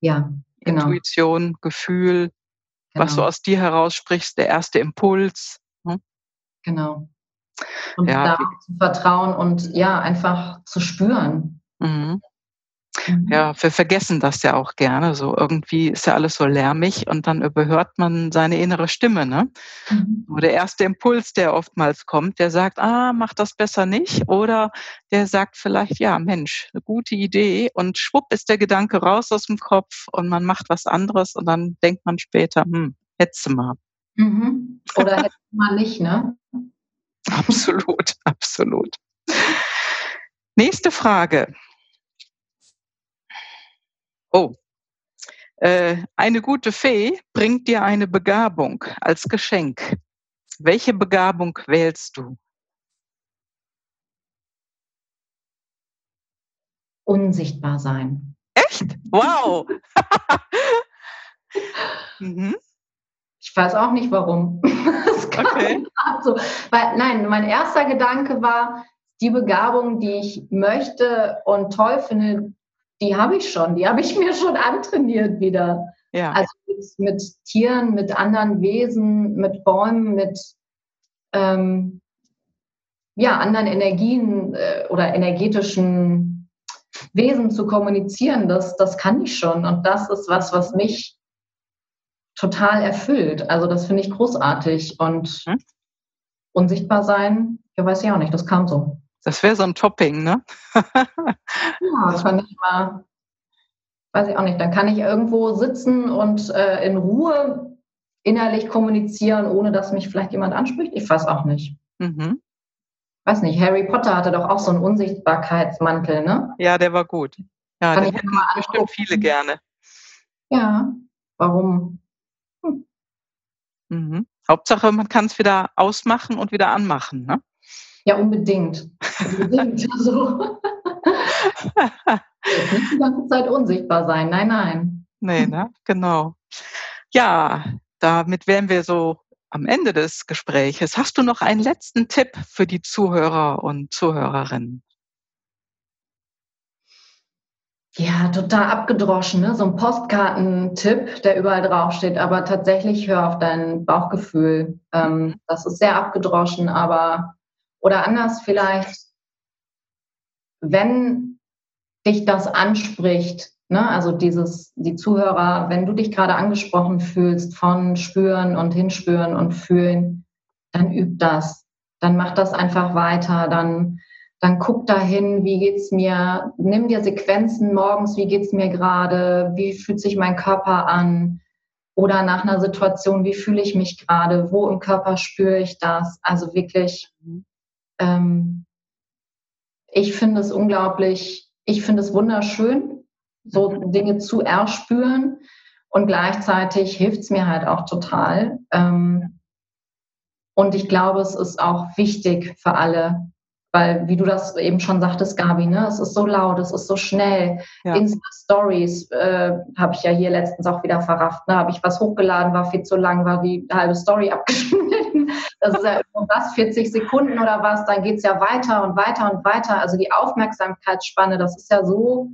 Ja, genau. Intuition, Gefühl, genau. was du aus dir heraus sprichst, der erste Impuls. Hm? Genau. Und ja. da zu vertrauen und ja, einfach zu spüren. Mhm. Mhm. Ja, wir vergessen das ja auch gerne. So irgendwie ist ja alles so lärmig und dann überhört man seine innere Stimme. Ne? Mhm. Der erste Impuls, der oftmals kommt, der sagt, ah, mach das besser nicht. Oder der sagt vielleicht, ja, Mensch, eine gute Idee. Und schwupp ist der Gedanke raus aus dem Kopf und man macht was anderes und dann denkt man später, hm, hättest mal. Mhm. Oder hätte man nicht, ne? Absolut, absolut. Nächste Frage. Oh, äh, eine gute Fee bringt dir eine Begabung als Geschenk. Welche Begabung wählst du? Unsichtbar sein. Echt? Wow. mhm. Ich weiß auch nicht warum. okay. So, weil, nein, mein erster Gedanke war, die Begabung, die ich möchte und toll finde, die habe ich schon, die habe ich mir schon antrainiert wieder. Ja. Also mit, mit, Tieren, mit anderen Wesen, mit Bäumen, mit ähm, ja, anderen Energien äh, oder energetischen Wesen zu kommunizieren, das, das kann ich schon. Und das ist was, was mich total erfüllt. Also das finde ich großartig. Und hm? unsichtbar sein, ja, weiß ich auch nicht, das kam so. Das wäre so ein Topping, ne? ja, das fand ich mal, weiß ich auch nicht. Dann kann ich irgendwo sitzen und äh, in Ruhe innerlich kommunizieren, ohne dass mich vielleicht jemand anspricht. Ich weiß auch nicht. Mhm. Weiß nicht, Harry Potter hatte doch auch so einen Unsichtbarkeitsmantel, ne? Ja, der war gut. Ja, kann den hätten bestimmt viele gerne. Ja, warum? Hm. Mhm. Hauptsache, man kann es wieder ausmachen und wieder anmachen, ne? Ja, unbedingt. unbedingt. Also, nicht die ganze Zeit unsichtbar sein. Nein, nein. Nee, ne? Genau. Ja, damit wären wir so am Ende des Gespräches. Hast du noch einen letzten Tipp für die Zuhörer und Zuhörerinnen? Ja, total abgedroschen, ne? so ein Postkartentipp, der überall draufsteht, aber tatsächlich hör auf dein Bauchgefühl. Ähm, das ist sehr abgedroschen, aber oder anders vielleicht, wenn dich das anspricht, ne, also dieses, die Zuhörer, wenn du dich gerade angesprochen fühlst von spüren und hinspüren und fühlen, dann üb das. Dann mach das einfach weiter. Dann, dann guck dahin, wie geht's mir, nimm dir Sequenzen morgens, wie geht's mir gerade, wie fühlt sich mein Körper an, oder nach einer Situation, wie fühle ich mich gerade, wo im Körper spüre ich das. Also wirklich ähm, ich finde es unglaublich, ich finde es wunderschön, so mhm. Dinge zu erspüren und gleichzeitig hilft es mir halt auch total. Ähm, und ich glaube, es ist auch wichtig für alle, weil, wie du das eben schon sagtest, Gabi, ne, es ist so laut, es ist so schnell. Ja. Insta-Stories äh, habe ich ja hier letztens auch wieder verrafft. Ne? Habe ich was hochgeladen, war viel zu lang, war die halbe Story abgeschnitten. Das ist ja was, 40 Sekunden oder was, dann geht es ja weiter und weiter und weiter. Also die Aufmerksamkeitsspanne, das ist ja so,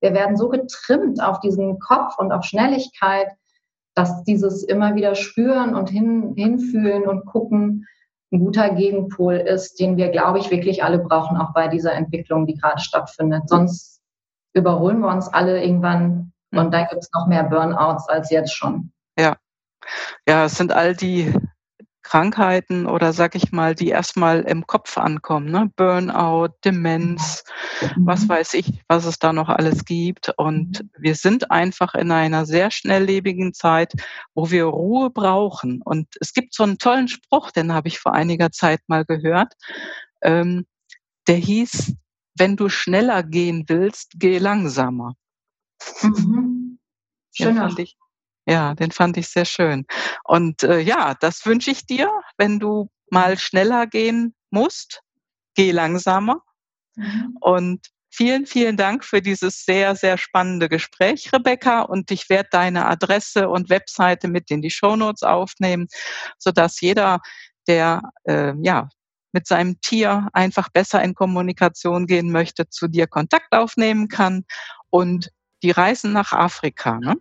wir werden so getrimmt auf diesen Kopf und auf Schnelligkeit, dass dieses immer wieder spüren und hin, hinfühlen und gucken, ein guter Gegenpol ist, den wir, glaube ich, wirklich alle brauchen, auch bei dieser Entwicklung, die gerade stattfindet. Sonst überholen wir uns alle irgendwann und dann gibt es noch mehr Burnouts als jetzt schon. Ja. Ja, es sind all die Krankheiten oder sag ich mal, die erstmal im Kopf ankommen, ne? Burnout, Demenz, was mhm. weiß ich, was es da noch alles gibt. Und mhm. wir sind einfach in einer sehr schnelllebigen Zeit, wo wir Ruhe brauchen. Und es gibt so einen tollen Spruch, den habe ich vor einiger Zeit mal gehört. Ähm, der hieß, wenn du schneller gehen willst, geh langsamer. Mhm. Schöner. Den ich, ja, den fand ich sehr schön. Und äh, ja, das wünsche ich dir, wenn du mal schneller gehen musst, geh langsamer. Mhm. Und vielen, vielen Dank für dieses sehr, sehr spannende Gespräch, Rebecca. Und ich werde deine Adresse und Webseite mit in die Shownotes aufnehmen, sodass jeder, der äh, ja mit seinem Tier einfach besser in Kommunikation gehen möchte, zu dir Kontakt aufnehmen kann. Und die reisen nach Afrika. Ne?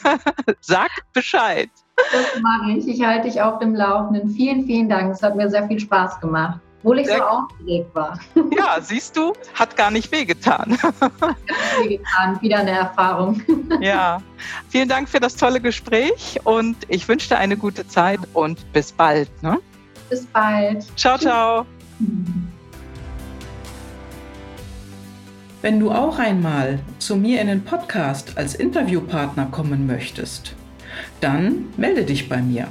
Sag Bescheid. Das mache ich. Ich halte dich auf dem Laufenden. Vielen, vielen Dank. Es hat mir sehr viel Spaß gemacht. Obwohl ich sehr so aufgeregt war. Ja, siehst du, hat gar nicht wehgetan. wehgetan, wieder eine Erfahrung. Ja, vielen Dank für das tolle Gespräch und ich wünsche dir eine gute Zeit und bis bald. Ne? Bis bald. Ciao, ciao. Wenn du auch einmal zu mir in den Podcast als Interviewpartner kommen möchtest, dann melde dich bei mir.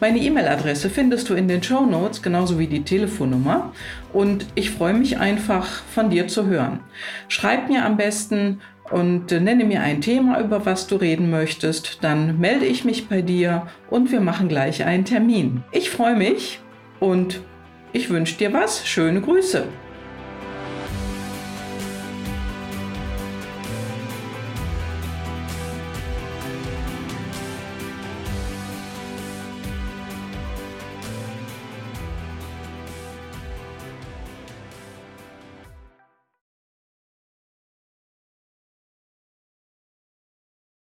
Meine E-Mail-Adresse findest du in den Show Notes, genauso wie die Telefonnummer. Und ich freue mich einfach, von dir zu hören. Schreib mir am besten und nenne mir ein Thema, über was du reden möchtest. Dann melde ich mich bei dir und wir machen gleich einen Termin. Ich freue mich und ich wünsche dir was. Schöne Grüße.